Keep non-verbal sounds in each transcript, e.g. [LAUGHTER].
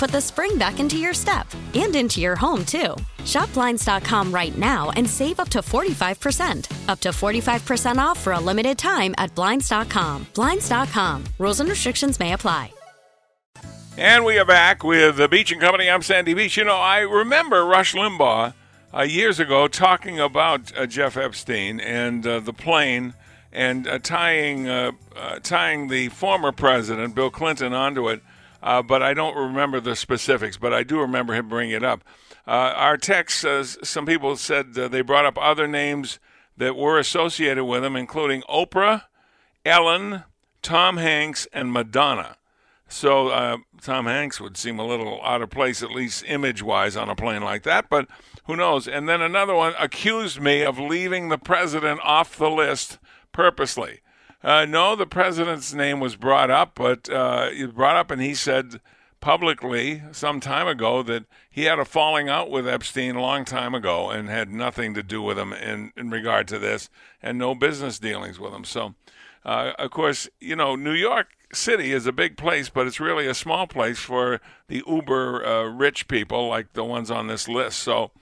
put the spring back into your step and into your home, too. Shop Blinds.com right now and save up to 45%. Up to 45% off for a limited time at Blinds.com. Blinds.com. Rules and restrictions may apply. And we are back with the Beach and Company. I'm Sandy Beach. You know, I remember Rush Limbaugh uh, years ago talking about uh, Jeff Epstein and uh, the plane and uh, tying uh, uh, tying the former president Bill Clinton onto it. But I don't remember the specifics. But I do remember him bringing it up. our text, some people said they brought up other names that were associated with him, including Oprah, Ellen, Tom Hanks, and Madonna. So uh, Tom Hanks would seem a little out of place, at least image wise, on a plane like that. But who knows? And then another one accused me of leaving the president off the list purposely. Uh, no, the president's name was brought up, but uh, it brought up, and he said publicly some time ago that he had a falling out with Epstein a long time ago and had nothing to do with him in, in regard to this, and no business dealings with him. So, uh, of course, you know, New York City is a big place, but it's really a small place for the uber uh, rich people like the ones on this list. So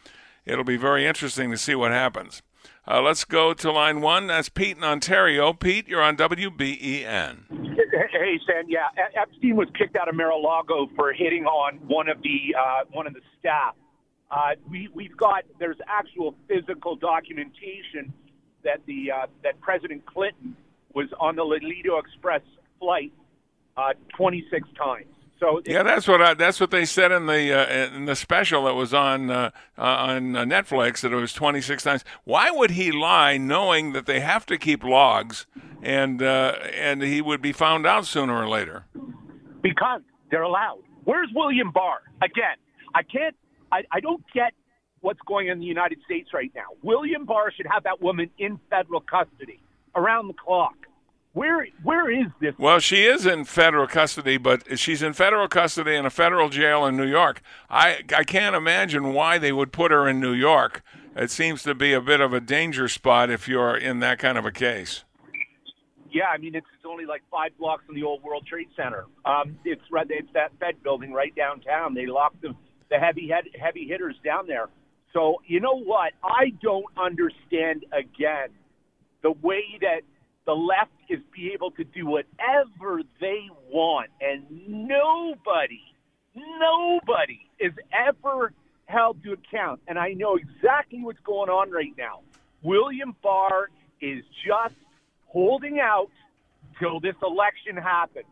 it'll be very interesting to see what happens. Uh, let's go to line one. That's Pete in Ontario. Pete, you're on WBEN. Hey, Sam. Yeah, Epstein was kicked out of Mar-a-Lago for hitting on one of the uh, one of the staff. Uh, we we've got there's actual physical documentation that the uh, that President Clinton was on the Lolita Express flight uh, 26 times. So yeah, that's what I, that's what they said in the uh, in the special that was on uh, uh, on Netflix that it was 26 times. Why would he lie, knowing that they have to keep logs, and uh, and he would be found out sooner or later? Because they're allowed. Where's William Barr? Again, I can't. I, I don't get what's going on in the United States right now. William Barr should have that woman in federal custody around the clock. Where where is this? Well, she is in federal custody, but she's in federal custody in a federal jail in New York. I I can't imagine why they would put her in New York. It seems to be a bit of a danger spot if you're in that kind of a case. Yeah, I mean it's, it's only like five blocks from the old World Trade Center. Um, it's right, it's that Fed building right downtown. They locked the the heavy head, heavy hitters down there. So you know what? I don't understand again the way that the left is be able to do whatever they want, and nobody, nobody is ever held to account. And I know exactly what's going on right now. William Barr is just holding out till this election happens.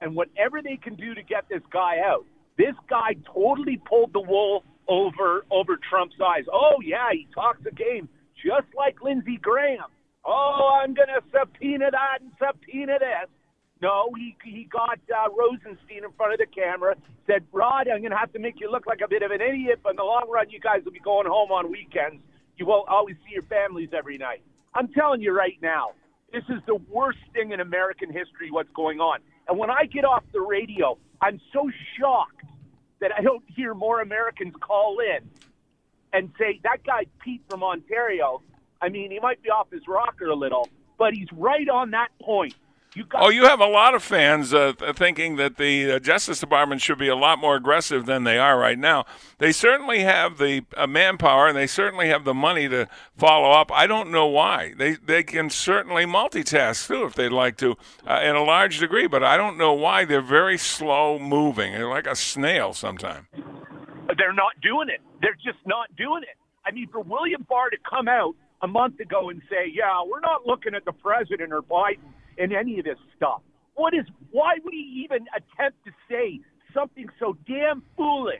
And whatever they can do to get this guy out, this guy totally pulled the wool over over Trump's eyes. Oh yeah, he talks a game just like Lindsey Graham. Oh, I'm going to subpoena that and subpoena this. No, he he got uh, Rosenstein in front of the camera, said, Rod, I'm going to have to make you look like a bit of an idiot, but in the long run, you guys will be going home on weekends. You won't always see your families every night. I'm telling you right now, this is the worst thing in American history, what's going on. And when I get off the radio, I'm so shocked that I don't hear more Americans call in and say, that guy Pete from Ontario I mean, he might be off his rocker a little, but he's right on that point. You got Oh, you have a lot of fans uh, thinking that the uh, Justice Department should be a lot more aggressive than they are right now. They certainly have the uh, manpower and they certainly have the money to follow up. I don't know why. They they can certainly multitask too if they'd like to, uh, in a large degree. But I don't know why they're very slow moving. They're like a snail sometimes. They're not doing it. They're just not doing it. I mean, for William Barr to come out a month ago and say, "Yeah, we're not looking at the president or Biden in any of this stuff." What is? Why would he even attempt to say something so damn foolish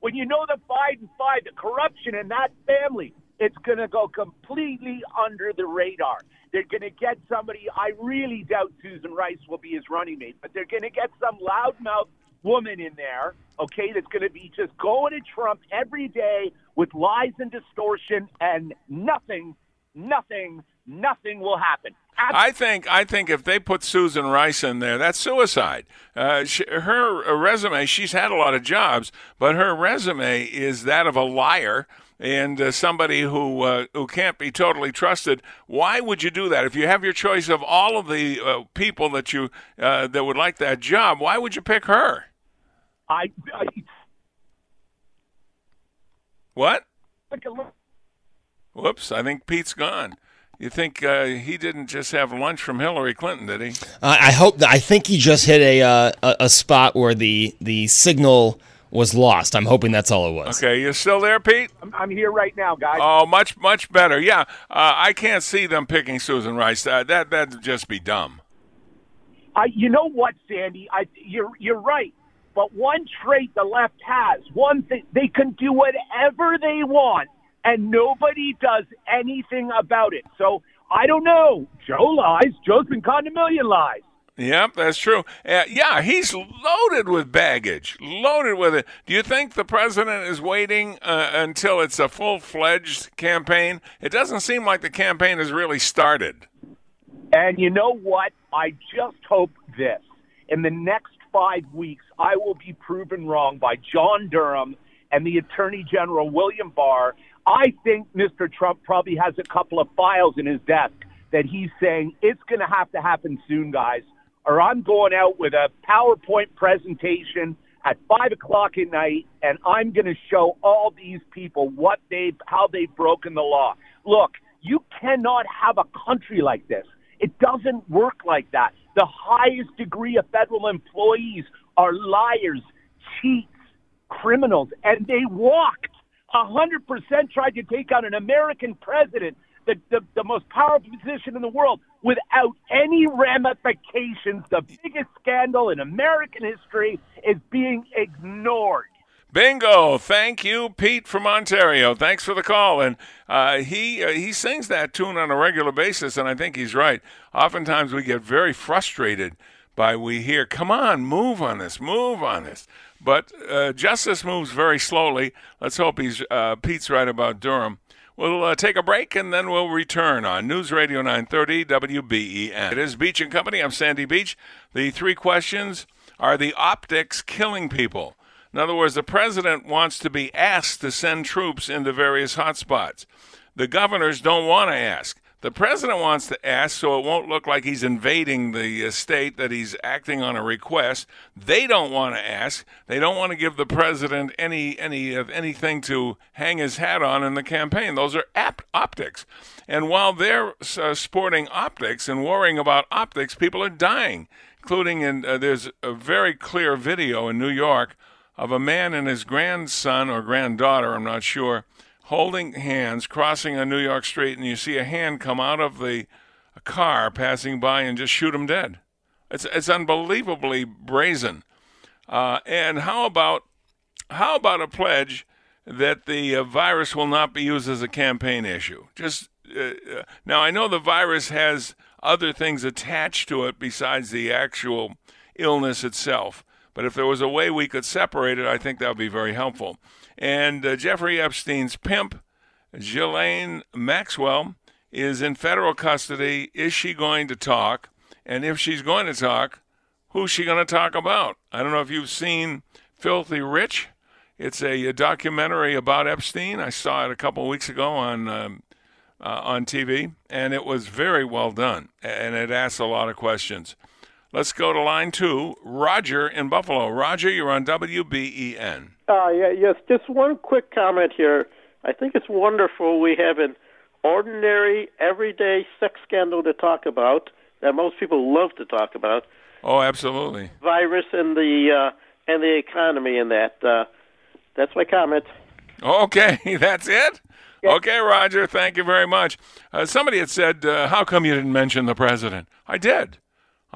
when you know the Biden five, the corruption in that family? It's going to go completely under the radar. They're going to get somebody. I really doubt Susan Rice will be his running mate, but they're going to get some loudmouth woman in there, okay, that's going to be just going to Trump every day with lies and distortion, and nothing, nothing, nothing will happen. I think I think if they put Susan Rice in there, that's suicide. Uh, she, her resume, she's had a lot of jobs, but her resume is that of a liar and uh, somebody who uh, who can't be totally trusted. Why would you do that? If you have your choice of all of the uh, people that you uh, that would like that job, why would you pick her? I, I What? think a little. Whoops! I think Pete's gone. You think uh, he didn't just have lunch from Hillary Clinton, did he? Uh, I hope that I think he just hit a, uh, a a spot where the the signal was lost. I'm hoping that's all it was. Okay, you're still there, Pete? I'm, I'm here right now, guys. Oh, much much better. Yeah, uh, I can't see them picking Susan Rice. Uh, that that'd just be dumb. I, you know what, Sandy? I, you're you're right. But one trait the left has, one thing, they can do whatever they want, and nobody does anything about it. So I don't know. Joe lies. Joe's been caught in a million lies. Yep, that's true. Uh, yeah, he's loaded with baggage, loaded with it. Do you think the president is waiting uh, until it's a full fledged campaign? It doesn't seem like the campaign has really started. And you know what? I just hope this. In the next five weeks, I will be proven wrong by John Durham and the Attorney General William Barr. I think Mr. Trump probably has a couple of files in his desk that he's saying it's going to have to happen soon, guys, or I'm going out with a PowerPoint presentation at five o'clock at night, and I'm going to show all these people what they how they've broken the law. Look, you cannot have a country like this. It doesn't work like that. The highest degree of federal employees are liars, cheats, criminals, and they walked. A hundred percent tried to take out an American president, the, the, the most powerful position in the world, without any ramifications. The biggest scandal in American history is being ignored. Bingo! Thank you, Pete from Ontario. Thanks for the call. And uh, he uh, he sings that tune on a regular basis, and I think he's right. Oftentimes we get very frustrated by we hear, "Come on, move on this, move on this." But uh, justice moves very slowly. Let's hope he's uh, Pete's right about Durham. We'll uh, take a break and then we'll return on News Radio 930 WBEN. It is Beach and Company. I'm Sandy Beach. The three questions are the optics killing people? In other words, the president wants to be asked to send troops into various hotspots. The governors don't want to ask. The president wants to ask so it won't look like he's invading the uh, state that he's acting on a request. They don't want to ask. They don't want to give the president any any of anything to hang his hat on in the campaign. Those are ap- optics. And while they're uh, sporting optics and worrying about optics, people are dying, including in uh, there's a very clear video in New York of a man and his grandson or granddaughter, I'm not sure, holding hands, crossing a New York street, and you see a hand come out of the a car passing by and just shoot him dead. It's it's unbelievably brazen. Uh, and how about how about a pledge that the uh, virus will not be used as a campaign issue? Just uh, uh, now, I know the virus has other things attached to it besides the actual illness itself. But if there was a way we could separate it, I think that would be very helpful. And uh, Jeffrey Epstein's pimp, Ghislaine Maxwell, is in federal custody. Is she going to talk? And if she's going to talk, who's she going to talk about? I don't know if you've seen Filthy Rich. It's a, a documentary about Epstein. I saw it a couple of weeks ago on um, uh, on TV, and it was very well done, and it asks a lot of questions. Let's go to line two. Roger in Buffalo. Roger, you're on WBEN. Uh, yeah, yes, just one quick comment here. I think it's wonderful we have an ordinary, everyday sex scandal to talk about that most people love to talk about. Oh, absolutely. Virus and the uh, and the economy and that. Uh, that's my comment. Okay, [LAUGHS] that's it. Okay, Roger. Thank you very much. Uh, somebody had said, uh, "How come you didn't mention the president?" I did.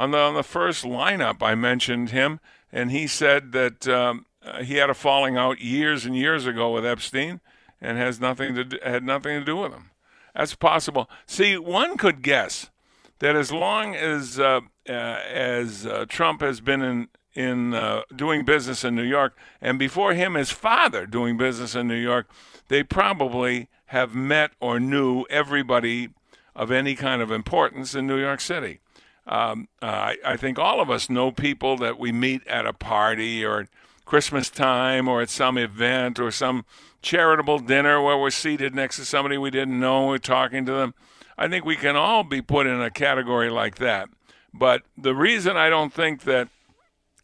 On the on the first lineup, I mentioned him, and he said that um, uh, he had a falling out years and years ago with Epstein, and has nothing to do, had nothing to do with him. That's possible. See, one could guess that as long as uh, uh, as uh, Trump has been in in uh, doing business in New York, and before him, his father doing business in New York, they probably have met or knew everybody of any kind of importance in New York City. Um, uh, I, I think all of us know people that we meet at a party or Christmas time or at some event or some charitable dinner where we're seated next to somebody we didn't know, we're talking to them. I think we can all be put in a category like that. But the reason I don't think that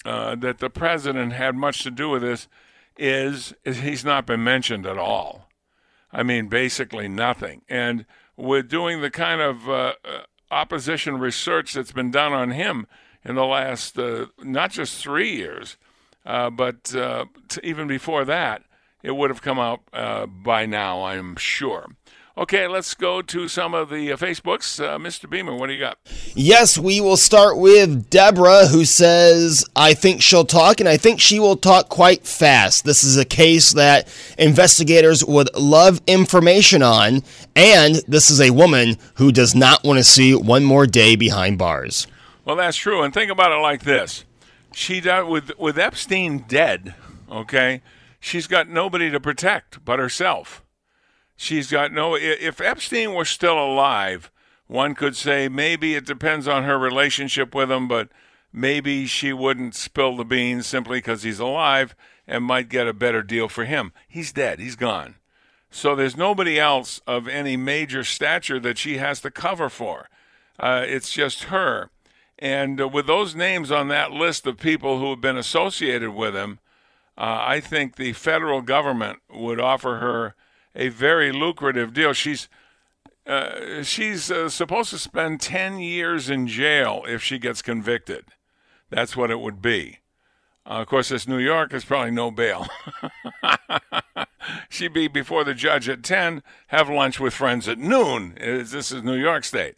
uh, that the president had much to do with this is, is he's not been mentioned at all. I mean, basically nothing. And we're doing the kind of uh, uh opposition research that's been done on him in the last uh, not just three years, uh, but uh, even before that, it would have come out by now, I'm sure. Okay, let's go to some of the uh, Facebooks. Uh, Mr. Beamer, what do you got? Yes, we will start with Deborah, who says, I think she'll talk, and I think she will talk quite fast. This is a case that investigators would love information on, and this is a woman who does not want to see one more day behind bars. Well, that's true. And think about it like this she died with, with Epstein dead, okay? She's got nobody to protect but herself. She's got no. If Epstein were still alive, one could say maybe it depends on her relationship with him, but maybe she wouldn't spill the beans simply because he's alive and might get a better deal for him. He's dead, he's gone. So there's nobody else of any major stature that she has to cover for. Uh, it's just her. And uh, with those names on that list of people who have been associated with him, uh, I think the federal government would offer her a very lucrative deal. She's uh, she's uh, supposed to spend 10 years in jail if she gets convicted. That's what it would be. Uh, of course, this New York is probably no bail. [LAUGHS] She'd be before the judge at 10, have lunch with friends at noon. This is New York State.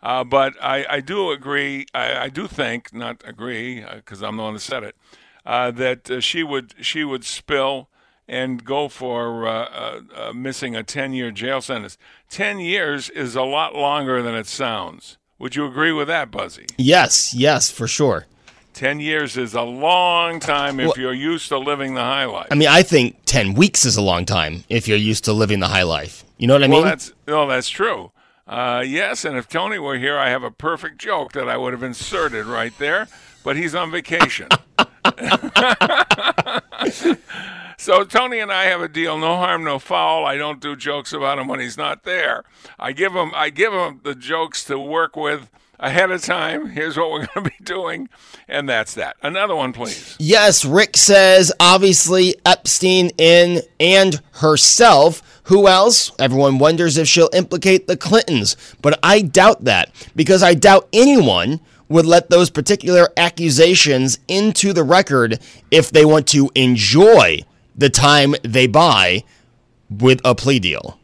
Uh, but I, I, do agree, I, I, do think, not agree, because uh, I'm the one that said it, uh, that she would she would spill and go for uh, uh, uh missing a 10 year jail sentence. 10 years is a lot longer than it sounds. Would you agree with that, Buzzy? Yes, yes, for sure. 10 years is a long time if well, you're used to living the high life. I mean, I think 10 weeks is a long time if you're used to living the high life. You know what I well, mean? That's, well, that's true. Uh, yes, and if Tony were here, I have a perfect joke that I would have inserted right there, but he's on vacation. [LAUGHS] [LAUGHS] So Tony and I have a deal: no harm, no foul. I don't do jokes about him when he's not there. I give him, I give him the jokes to work with ahead of time. Here's what we're [LAUGHS] going to be doing, and that's that. Another one, please. Yes, Rick says obviously Epstein in and herself. Who else? Everyone wonders if she'll implicate the Clintons, but I doubt that because I doubt anyone would let those particular accusations into the record if they want to enjoy the time they buy with a plea deal.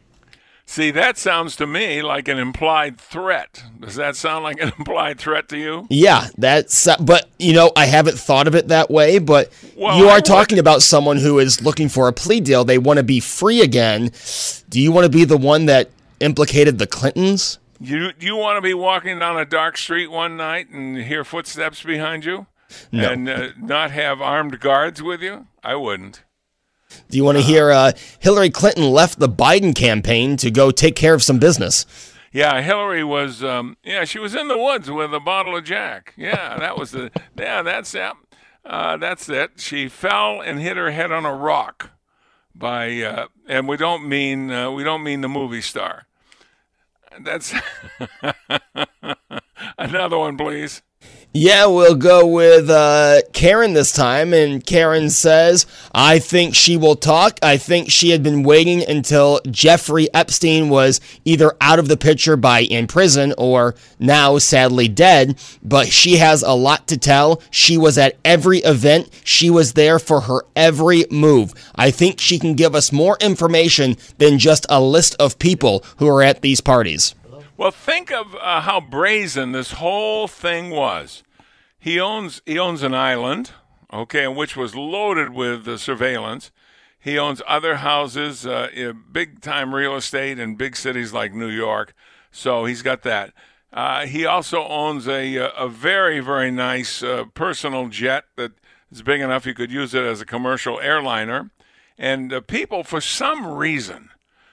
See, that sounds to me like an implied threat. Does that sound like an [LAUGHS] implied threat to you? Yeah, that's. But you know, I haven't thought of it that way. But well, you are talking about someone who is looking for a plea deal. They want to be free again. Do you want to be the one that implicated the Clintons? You you want to be walking down a dark street one night and hear footsteps behind you, no. and uh, not have armed guards with you? I wouldn't. Do you want to hear uh, Hillary Clinton left the Biden campaign to go take care of some business? Yeah, Hillary was. Um, yeah, she was in the woods with a bottle of Jack. Yeah, that was the. Yeah, that's it. Uh, that's it. She fell and hit her head on a rock. By uh, and we don't mean uh, we don't mean the movie star. That's [LAUGHS] another one, please. Yeah, we'll go with uh, Karen this time. And Karen says, I think she will talk. I think she had been waiting until Jeffrey Epstein was either out of the picture by in prison or now sadly dead. But she has a lot to tell. She was at every event, she was there for her every move. I think she can give us more information than just a list of people who are at these parties. Well, think of uh, how brazen this whole thing was. He owns he owns an island, okay, which was loaded with uh, surveillance. He owns other houses, uh, big time real estate in big cities like New York. So he's got that. Uh, he also owns a a very very nice uh, personal jet that is big enough you could use it as a commercial airliner. And uh, people, for some reason,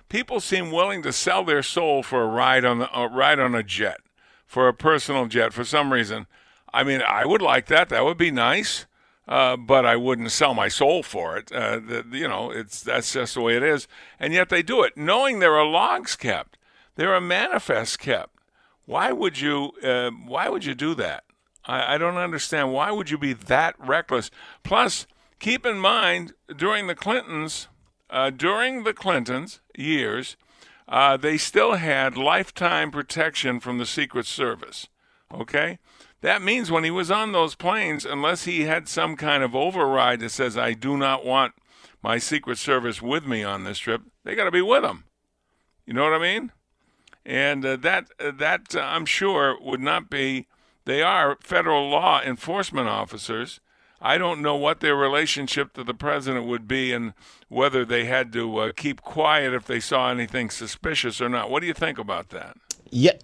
people seem willing to sell their soul for a ride on a ride on a jet, for a personal jet. For some reason, I mean, I would like that. That would be nice. Uh, but I wouldn't sell my soul for it. Uh, the, you know, it's that's just the way it is. And yet they do it, knowing there are logs kept, there are manifests kept. Why would you? Uh, why would you do that? I, I don't understand. Why would you be that reckless? Plus, keep in mind during the Clintons, uh, during the Clintons years, uh, they still had lifetime protection from the Secret Service. Okay? That means when he was on those planes, unless he had some kind of override that says, I do not want my Secret Service with me on this trip, they got to be with him. You know what I mean? And uh, that, uh, that uh, I'm sure, would not be, they are federal law enforcement officers I don't know what their relationship to the president would be and whether they had to uh, keep quiet if they saw anything suspicious or not. What do you think about that? Yeah,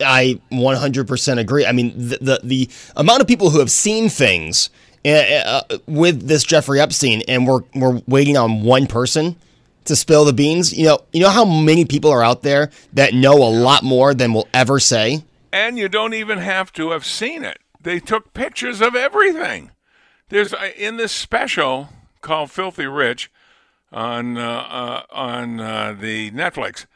I 100% agree. I mean, the the, the amount of people who have seen things uh, uh, with this Jeffrey Epstein, and we're we're waiting on one person to spill the beans. You know, you know how many people are out there that know a lot more than will ever say. And you don't even have to have seen it. They took pictures of everything. There's uh, in this special called Filthy Rich on uh, uh, on uh, the Netflix.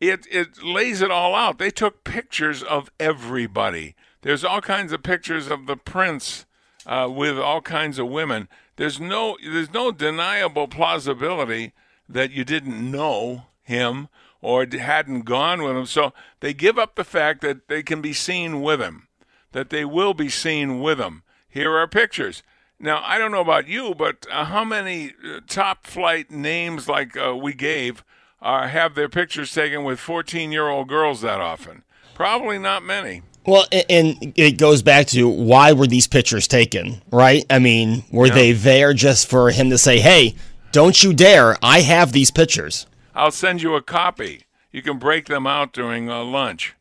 It it lays it all out. They took pictures of everybody. There's all kinds of pictures of the prince uh, with all kinds of women. There's no there's no deniable plausibility that you didn't know him or hadn't gone with him. So they give up the fact that they can be seen with him, that they will be seen with him. Here are pictures. Now, I don't know about you, but uh, how many uh, top flight names like uh, we gave uh, have their pictures taken with 14 year old girls that often? Probably not many. Well, and it goes back to why were these pictures taken, right? I mean, were yeah. they there just for him to say, hey, don't you dare, I have these pictures? I'll send you a copy. You can break them out during uh, lunch.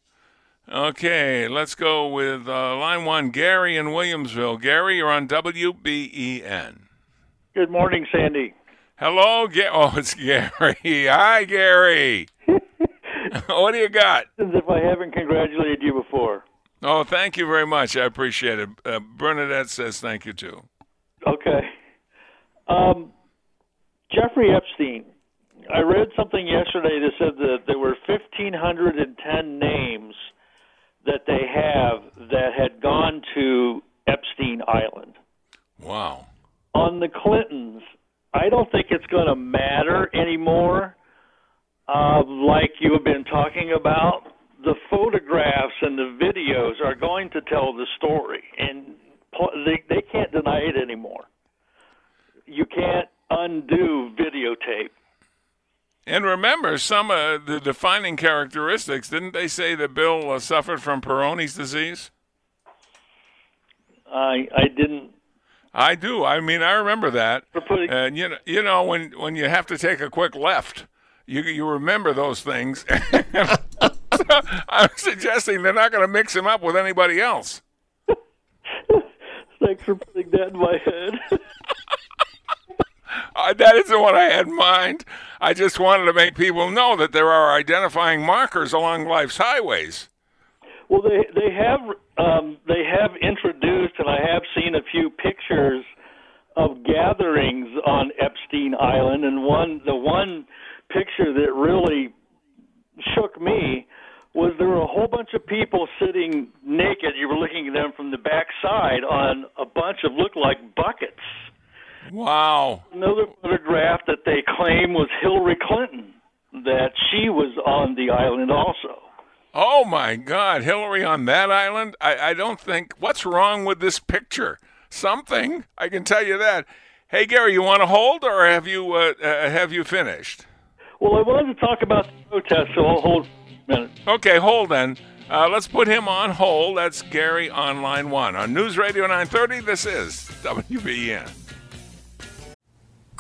Okay, let's go with uh, line one, Gary in Williamsville. Gary, you're on WBEN. Good morning, Sandy. Hello, Ga- oh, it's Gary. [LAUGHS] Hi, Gary. [LAUGHS] what do you got? As if I haven't congratulated you before. Oh, thank you very much. I appreciate it. Uh, Bernadette says thank you too. Okay. Um, Jeffrey Epstein. I read something yesterday that said that there were 1,510 names that they have that had gone to Epstein Island. Wow. On the Clintons, I don't think it's going to matter anymore. Uh, like you have been talking about, the photographs and the videos are going to tell the story, and they they can't deny it anymore. You can't undo videotape. And remember, some of the defining characteristics, didn't they say that Bill uh, suffered from Peyronie's disease? I I didn't. I do. I mean, I remember that. And you know, you know, when when you have to take a quick left, you you remember those things. [LAUGHS] I'm suggesting they're not going to mix him up with anybody else. [LAUGHS] Thanks for putting that in my head. [LAUGHS] uh, that isn't what I had in mind. I just wanted to make people know that there are identifying markers along life's highways. Well, they they have um, they have introduced, and I have seen a few pictures of gatherings on Epstein Island, and one the one picture that really shook me was there were a whole bunch of people sitting naked. You were looking at them from the back side on a bunch of looked like buckets. Wow. Another photograph that they claim was Hillary Clinton, that she was on the island also. Oh my God, Hillary on that island? I, I don't think. What's wrong with this picture? Something. I can tell you that. Hey Gary, you want to hold, or have you uh, uh, have you finished? Well, I wanted to talk about the protest, so I'll hold a minute. Okay, hold then. Uh, let's put him on hold. That's Gary on line one on News Radio 930. This is WBEN.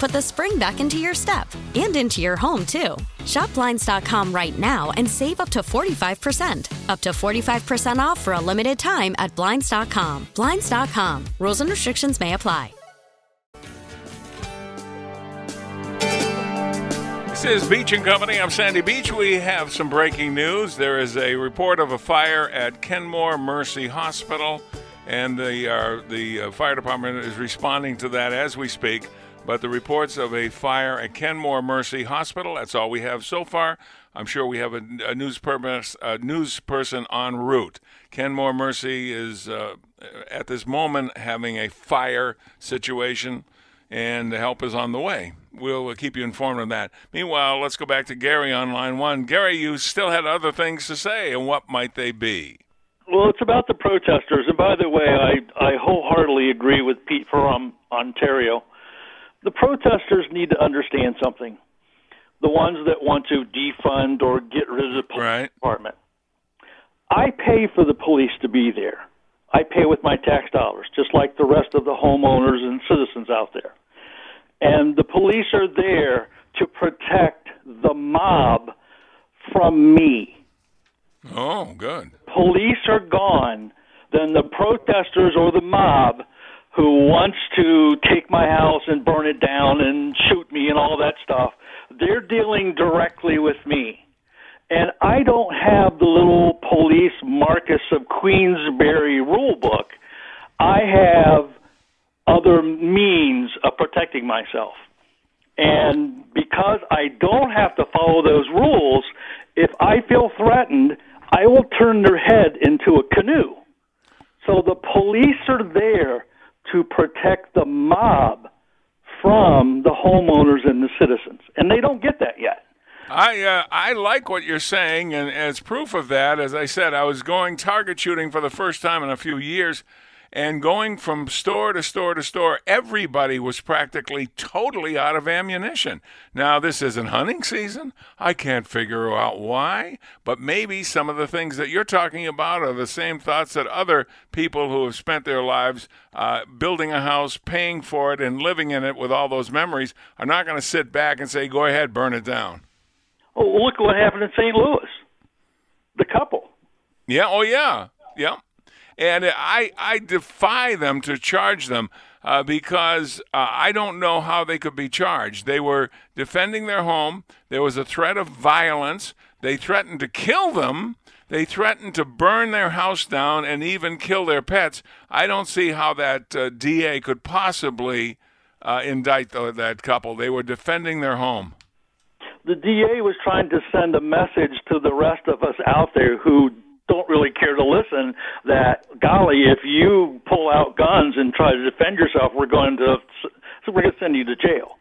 put the spring back into your step and into your home, too. Shop Blinds.com right now and save up to 45%. Up to 45% off for a limited time at Blinds.com. Blinds.com. Rules and restrictions may apply. This is Beach and Company. I'm Sandy Beach. We have some breaking news. There is a report of a fire at Kenmore Mercy Hospital, and the uh, the uh, fire department is responding to that as we speak. But the reports of a fire at Kenmore Mercy Hospital. That's all we have so far. I'm sure we have a, a news purpose, a news person en route. Kenmore Mercy is uh, at this moment having a fire situation, and the help is on the way. We'll keep you informed of that. Meanwhile, let's go back to Gary on line one. Gary, you still had other things to say, and what might they be? Well, it's about the protesters. And by the way, I, I wholeheartedly agree with Pete from Ontario. The protesters need to understand something. The ones that want to defund or get rid of the police Right. department. I pay for the police to be there. I pay with my tax dollars, just like the rest of the homeowners and citizens out there. And the police are there to protect the mob from me. Oh, good. Police are gone, then the protesters or the mob who wants to take my house and burn it down and shoot me and all that stuff, they're dealing directly with me. And I don't have the little police Marquess of Queensberry rule book. I have other means of protecting myself. And because I don't have to follow those rules, if I feel threatened, I will turn their head into a canoe. So the police are there to protect the mob from the homeowners and the citizens. And they don't get that yet. I uh, I like what you're saying, and as proof of that, as I said, I was going target shooting for the first time in a few years, and going from store to store to store, everybody was practically totally out of ammunition. Now this isn't hunting season. I can't figure out why, but maybe some of the things that you're talking about are the same thoughts that other people who have spent their lives uh, building a house, paying for it, and living in it with all those memories are not going to sit back and say, "Go ahead, burn it down." Oh, look what happened in St. Louis. The couple. Yeah. Oh, yeah. Yeah. And I I defy them to charge them uh, because uh, I don't know how they could be charged. They were defending their home. There was a threat of violence. They threatened to kill them. They threatened to burn their house down and even kill their pets. I don't see how that uh, DA could possibly uh, indict the, that couple. They were defending their home. the DA was trying to send a message to the rest of us out there who don't really care to listen that golly if you pull out guns and try to defend yourself we're going to we're going to send you to jail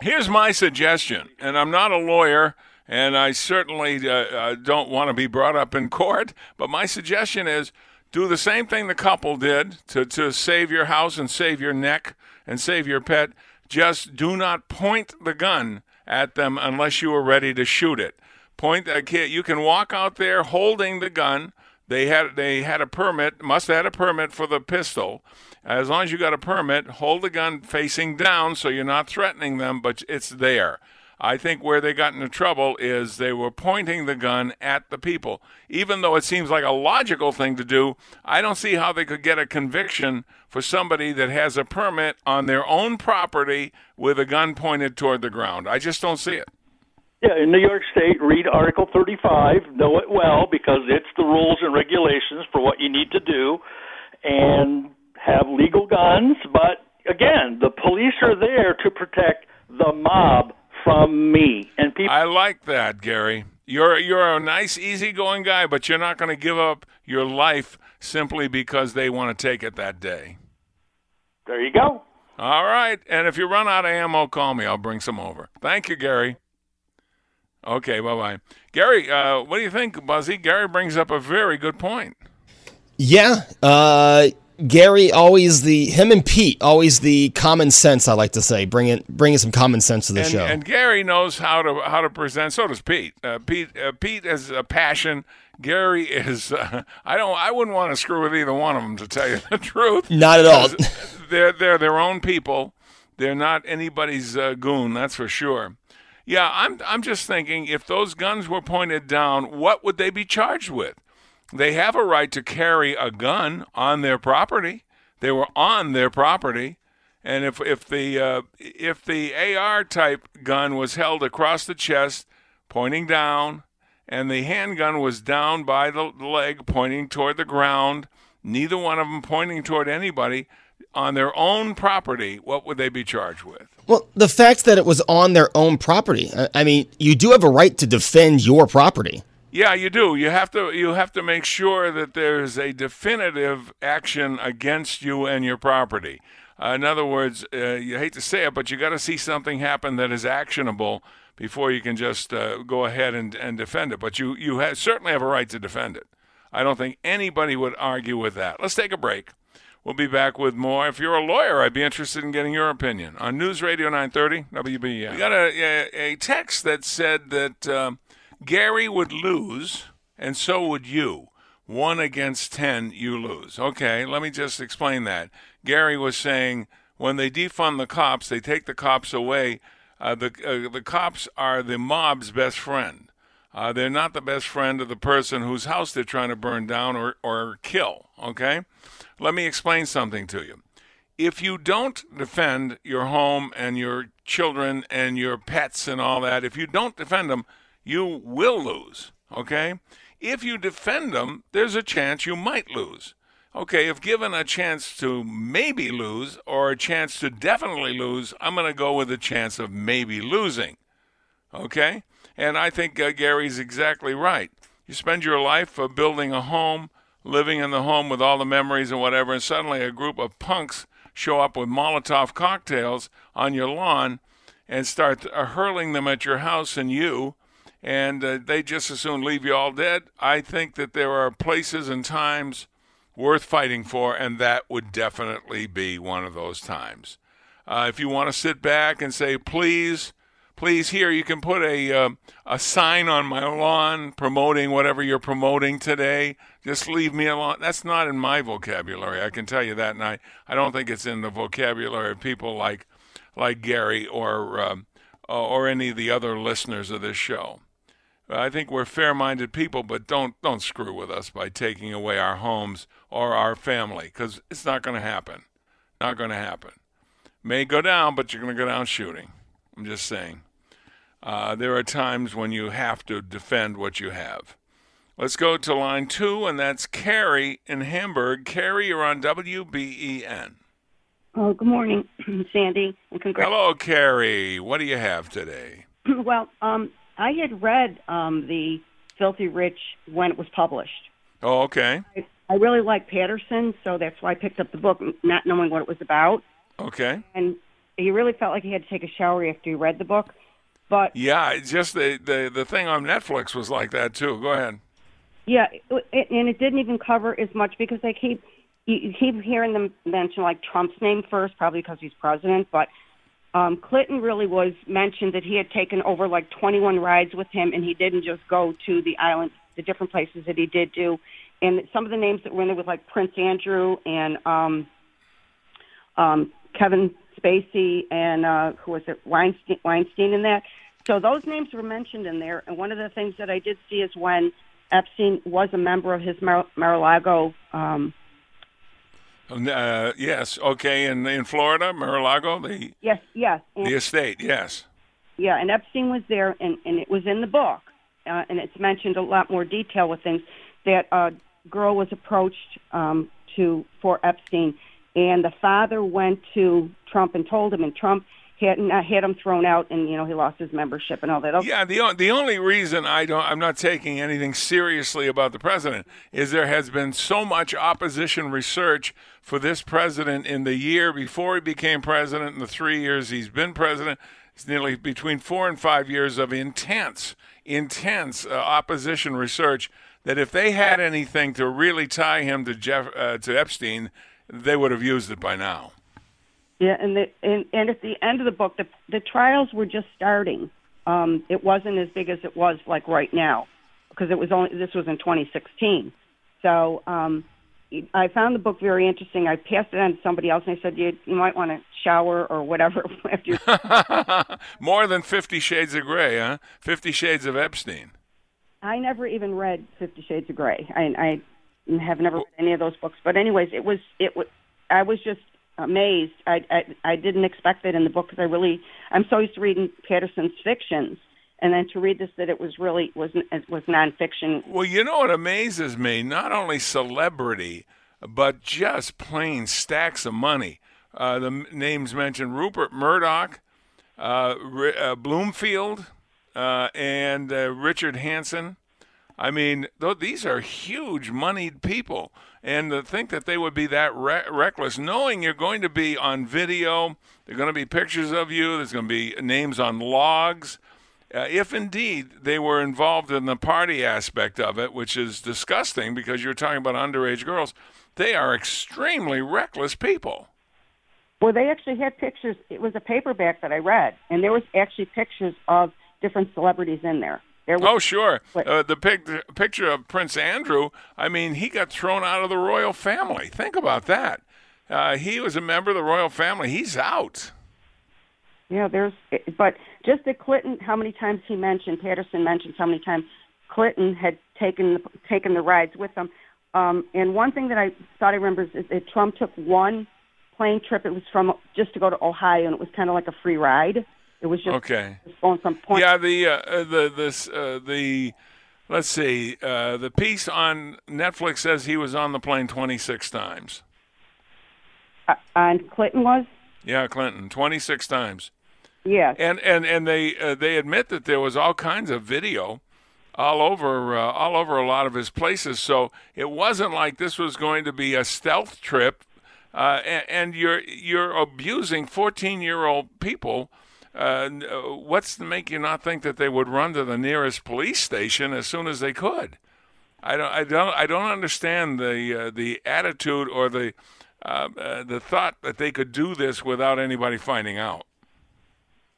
Here's my suggestion, and I'm not a lawyer, and I certainly uh, uh, don't want to be brought up in court, but my suggestion is do the same thing the couple did to, to save your house and save your neck and save your pet. Just do not point the gun at them unless you are ready to shoot it. Point a kid. You can walk out there holding the gun. They had they had a permit, must have had a permit for the pistol. As long as you got a permit, hold the gun facing down so you're not threatening them, but it's there. I think where they got into trouble is they were pointing the gun at the people. Even though it seems like a logical thing to do, I don't see how they could get a conviction for somebody that has a permit on their own property with a gun pointed toward the ground. I just don't see it. Yeah, in New York State, read Article 35, know it well because it's the rules and regulations for what you need to do. And have legal guns, but again, the police are there to protect the mob from me and people. I like that, Gary. You're you're a nice, easygoing guy, but you're not going to give up your life simply because they want to take it that day. There you go. All right, and if you run out of ammo, call me. I'll bring some over. Thank you, Gary. Okay, bye bye. Gary, uh, what do you think, Buzzy? Gary brings up a very good point. Yeah, uh, Gary always the him and Pete always the common sense. I like to say bringing bringing some common sense to the and, show. And Gary knows how to how to present. So does Pete. Uh, Pete uh, Pete has a passion. Gary is. [LAUGHS] Uh, I don't. I wouldn't want to screw with either one of them to tell you the truth. Not at all. [LAUGHS] they're they're their own people. They're not anybody's uh, goon. That's for sure. Yeah, I'm I'm just thinking if those guns were pointed down, what would they be charged with? They have a right to carry a gun on their property. They were on their property, and if if the uh, if the AR type gun was held across the chest, pointing down, and the handgun was down by the leg, pointing toward the ground, neither one of them pointing toward anybody on their own property, what would they be charged with? Well, the fact that it was on their own property. I mean, you do have a right to defend your property. Yeah, you do. You have to you have to make sure that there's a definitive action against you and your property. Uh, in other words, uh, you hate to say it, but you got to see something happen that is actionable before you can just uh, go ahead and, and defend it. But you you ha- certainly have a right to defend it. I don't think anybody would argue with that. Let's take a break. We'll be back with more. If you're a lawyer, I'd be interested in getting your opinion on News Radio 930 WBEN. We got a, a, a text that said that. Um, Gary would lose, and so would you. One against ten, you lose. Okay, let me just explain that. Gary was saying when they defund the cops, they take the cops away. Uh, the uh, the cops are the mob's best friend. Uh, they're not the best friend of the person whose house they're trying to burn down or, or kill. Okay? Let me explain something to you. If you don't defend your home and your children and your pets and all that, if you don't defend them, you will lose. Okay? If you defend them, there's a chance you might lose. Okay, if given a chance to maybe lose or a chance to definitely lose, I'm going to go with a chance of maybe losing. Okay? And I think uh, Gary's exactly right. You spend your life uh, building a home, living in the home with all the memories and whatever, and suddenly a group of punks show up with Molotov cocktails on your lawn and start uh, hurling them at your house and you and uh, they just as soon leave you all dead. I think that there are places and times worth fighting for, and that would definitely be one of those times. Uh, if you want to sit back and say, please, please, here, you can put a, uh, a sign on my lawn promoting whatever you're promoting today. Just leave me alone. That's not in my vocabulary, I can tell you that. And I, I don't think it's in the vocabulary of people like, like Gary or, um, or any of the other listeners of this show. I think we're fair-minded people, but don't don't screw with us by taking away our homes or our family because it's not going to happen. Not going to happen. May go down, but you're going to go down shooting. I'm just saying. Uh, there are times when you have to defend what you have. Let's go to line two, and that's Carrie in Hamburg. Carrie, you're on WBEN. Oh, good morning, [CLEARS THROAT] Sandy, and congrats. Hello, Carrie. What do you have today? [CLEARS THROAT] well, um, I had read um, the Filthy Rich when it was published. Oh, okay. I, I really like Patterson, so that's why I picked up the book, not knowing what it was about. Okay. And he really felt like he had to take a shower after he read the book. But Yeah, just the, the the thing on Netflix was like that too. Go ahead. yeah, it, and it didn't even cover as much because they keep you, you keep hearing them mention like Trump's name first, probably because he's president. But um, Clinton really was mentioned that he had taken over like 21 rides with him, and he didn't just go to the island, the different places that he did do. And some of the names that were in there was like Prince Andrew and um, um, Kevin Spacey and uh, who was it Weinstein, Weinstein in that. So those names were mentioned in there. And one of the things that I did see is when Epstein was a member of his Mar- Mar-a-Lago. Um, Uh, yes. Okay. In in Florida, Mar-a-Lago, the yes, yes, and, the estate. Yes. yeah. And Epstein was there, and and it was in the book, uh, and it's mentioned a lot more detail with things that a girl was approached um, to for Epstein, and the father went to Trump and told him, and Trump had uh, had him thrown out, and you know he lost his membership and all that. Okay. Yeah, the the only reason I don't I'm not taking anything seriously about the president is there has been so much opposition research for this president in the year before he became president and the 3 years he's been president. It's nearly between 4 and 5 years of intense intense uh, opposition research that if they had anything to really tie him to Jeff uh, to Epstein, they would have used it by now. Yeah, and the and, and at the end of the book, the the trials were just starting. Um, it wasn't as big as it was like right now, because it was only this was in 2016. So um, I found the book very interesting. I passed it on to somebody else, and I said, "You you might want to shower or whatever [LAUGHS] after." [LAUGHS] More than 50 shades of gray, huh? 50 shades of Epstein. I never even read Fifty Shades of Grey. I, I have never read any of those books. But anyways, it was it was I was just amazed. I I, I didn't expect it in the book because I really I'm so used to reading Patterson's fictions, and then to read this that it was really was it was nonfiction. Well, you know what amazes me? Not only celebrity, but just plain stacks of money. Uh, the m- names mentioned Rupert Murdoch, uh, R- uh, Bloomfield, uh, and uh, Richard Hansen. I mean, th- these are huge moneyed people. And to think that they would be that re- reckless, knowing you're going to be on video, there are going to be pictures of you, there's going to be names on logs. Uh, if indeed they were involved in the party aspect of it, which is disgusting because you're talking about underage girls, they are extremely reckless people. Well, they actually had pictures. It was a paperback that I read, and there was actually pictures of different celebrities in there. Oh, sure. Uh, the pic- picture of Prince Andrew, I mean, he got thrown out of the royal family. Think about that. Uh, he was a member of the royal family. He's out. Yeah, there's, but just that Clinton, how many times he mentioned Patterson mentioned how many times Clinton had taken the, taken the rides with him. Um, and one thing that I thought I remember is that Trump took one plane trip. It was from just to go to Ohio, and it was kind of like a free ride. It was just Okay. going from point. Yeah, the uh, uh, the this uh, the let's see, uh, the piece on Netflix says he was on the plane 26 times. Uh, and Clinton was, Yeah, Clinton 26 times. yeah, and and and they uh, they admit that there was all kinds of video all over uh, all over a lot of his places so it wasn't like this was going to be a stealth trip uh, and, and you're you're abusing 14 year old people uh, uh, what's to make you not think that they would run to the nearest police station as soon as they could I don't I don't I don't understand the uh, the attitude or the uh, uh, the thought that they could do this without anybody finding out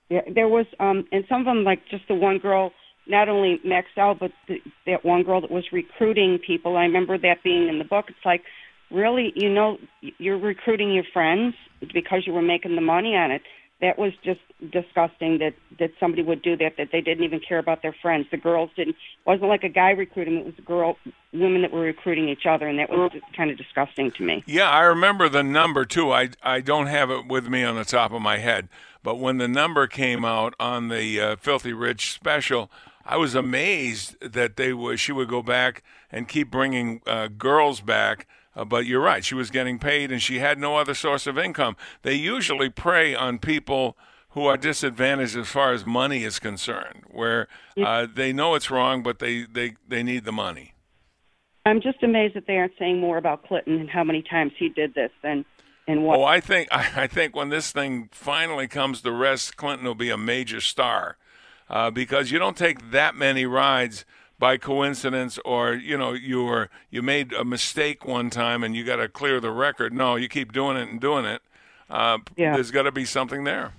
yeah. There was, um, and some of them like just the one girl, not only Maxwell, but the, that one girl that was recruiting people. I remember that being in the book. It's like, really, you know, you're recruiting your friends because you were making the money on it. That was just disgusting that that somebody would do that. That they didn't even care about their friends. The girls didn't. It wasn't like a guy recruiting. It was a girl, women that were recruiting each other, and that was kind of disgusting to me. Yeah, I remember the number too. I I don't have it with me on the top of my head, but when the number came out on the uh, Filthy Rich special, I was amazed that they would she would go back and keep bringing uh, girls back. Uh, but you're right, she was getting paid and she had no other source of income. They usually prey on people who are disadvantaged as far as money is concerned, where uh, they know it's wrong, but they, they, they need the money. I'm just amazed that they aren't saying more about Clinton and how many times he did this and and what. Oh, I think [LAUGHS] I think when this thing finally comes to rest, Clinton will be a major star, uh, because you don't take that many rides by coincidence, or you know you were you made a mistake one time and you got to clear the record. No, you keep doing it and doing it. Uh, Yeah. There's got to be something there.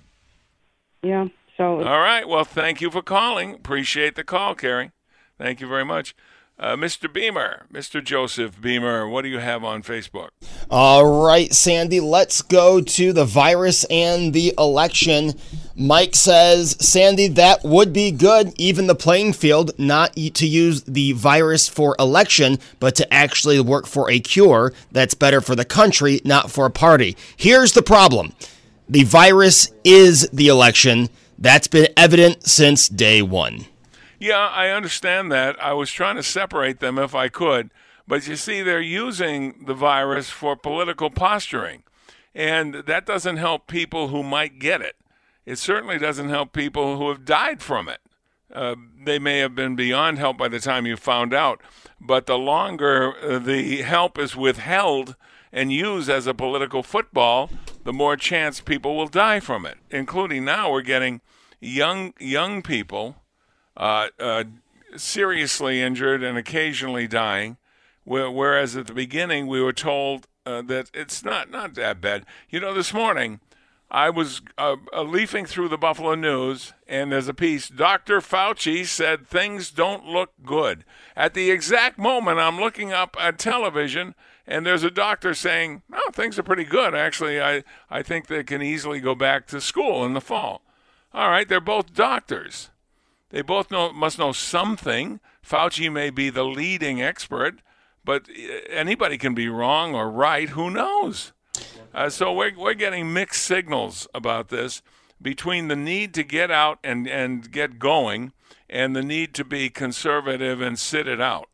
yeah. So All right. Well, thank you for calling. Appreciate the call, Carrie. Thank you very much. Uh, Mr. Beamer, Mr. Joseph Beamer, what do you have on Facebook? All right, Sandy, let's go to the virus and the election. Mike says, Sandy, that would be good, even the playing field, not to use the virus for election, but to actually work for a cure that's better for the country, not for a party. Here's the problem the virus is the election. That's been evident since day one. Yeah, I understand that. I was trying to separate them if I could. But you see, they're using the virus for political posturing. And that doesn't help people who might get it. It certainly doesn't help people who have died from it. Uh, they may have been beyond help by the time you found out. But the longer uh, the help is withheld and used as a political football, the more chance people will die from it. Including now, we're getting young young people uh, uh, seriously injured and occasionally dying, whereas at the beginning we were told uh, that it's not not that bad. You know, this morning I was uh, uh, leafing through the Buffalo News, and there's a piece. Dr. Fauci said things don't look good. At the exact moment, I'm looking up at television, and there's a doctor saying, "Oh, things are pretty good. Actually, I I think they can easily go back to school in the fall." All right, they're both doctors. They both know must know something. Fauci may be the leading expert, but uh, anybody can be wrong or right. Who knows? Uh, so we're we're getting mixed signals about this between the need to get out and and get going and the need to be conservative and sit it out.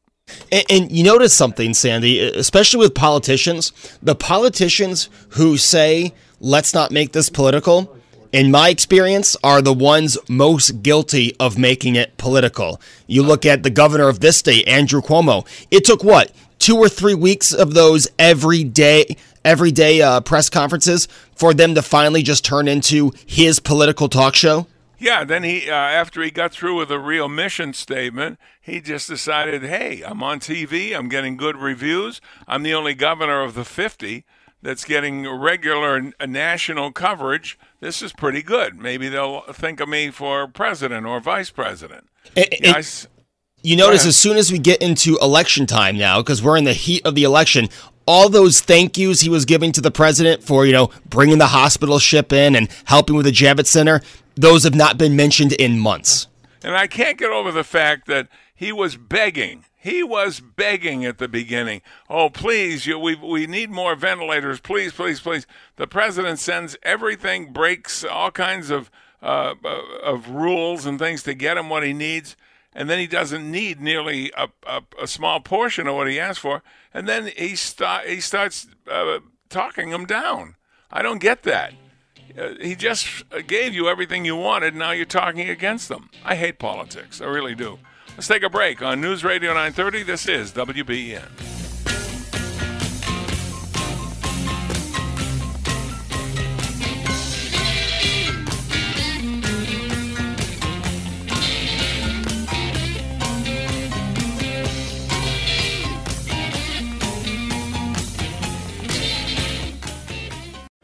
And, and you notice something, Sandy, especially with politicians. The politicians who say, let's not make this political, in my experience, are the ones most guilty of making it political. You look at the governor of this state, Andrew Cuomo. It took what? Two or three weeks of those everyday everyday uh, press conferences for them to finally just turn into his political talk show? Yeah, then he uh, after he got through with a real mission statement, he just decided, "Hey, I'm on TV. I'm getting good reviews. I'm the only governor of the 50 that's getting regular uh, national coverage. This is pretty good. Maybe they'll think of me for president or vice president." And- Yeah, I You notice as soon as we get into election time now, because we're in the heat of the election, all those thank yous he was giving to the president for, you know, bringing the hospital ship in and helping with the Javits Center, those have not been mentioned in months. And I can't get over the fact that he was begging. He was begging at the beginning. Oh, please, you, we, we need more ventilators. Please, please, please. The president sends everything, breaks all kinds of, uh, uh, of rules and things to get him what he needs. And then he doesn't need nearly a, a, a small portion of what he asked for. And then he, start, he starts uh, talking him down. I don't get that. Uh, he just gave you everything you wanted. Now you're talking against them. I hate politics. I really do. Let's take a break on News Radio 930. This is WBEN.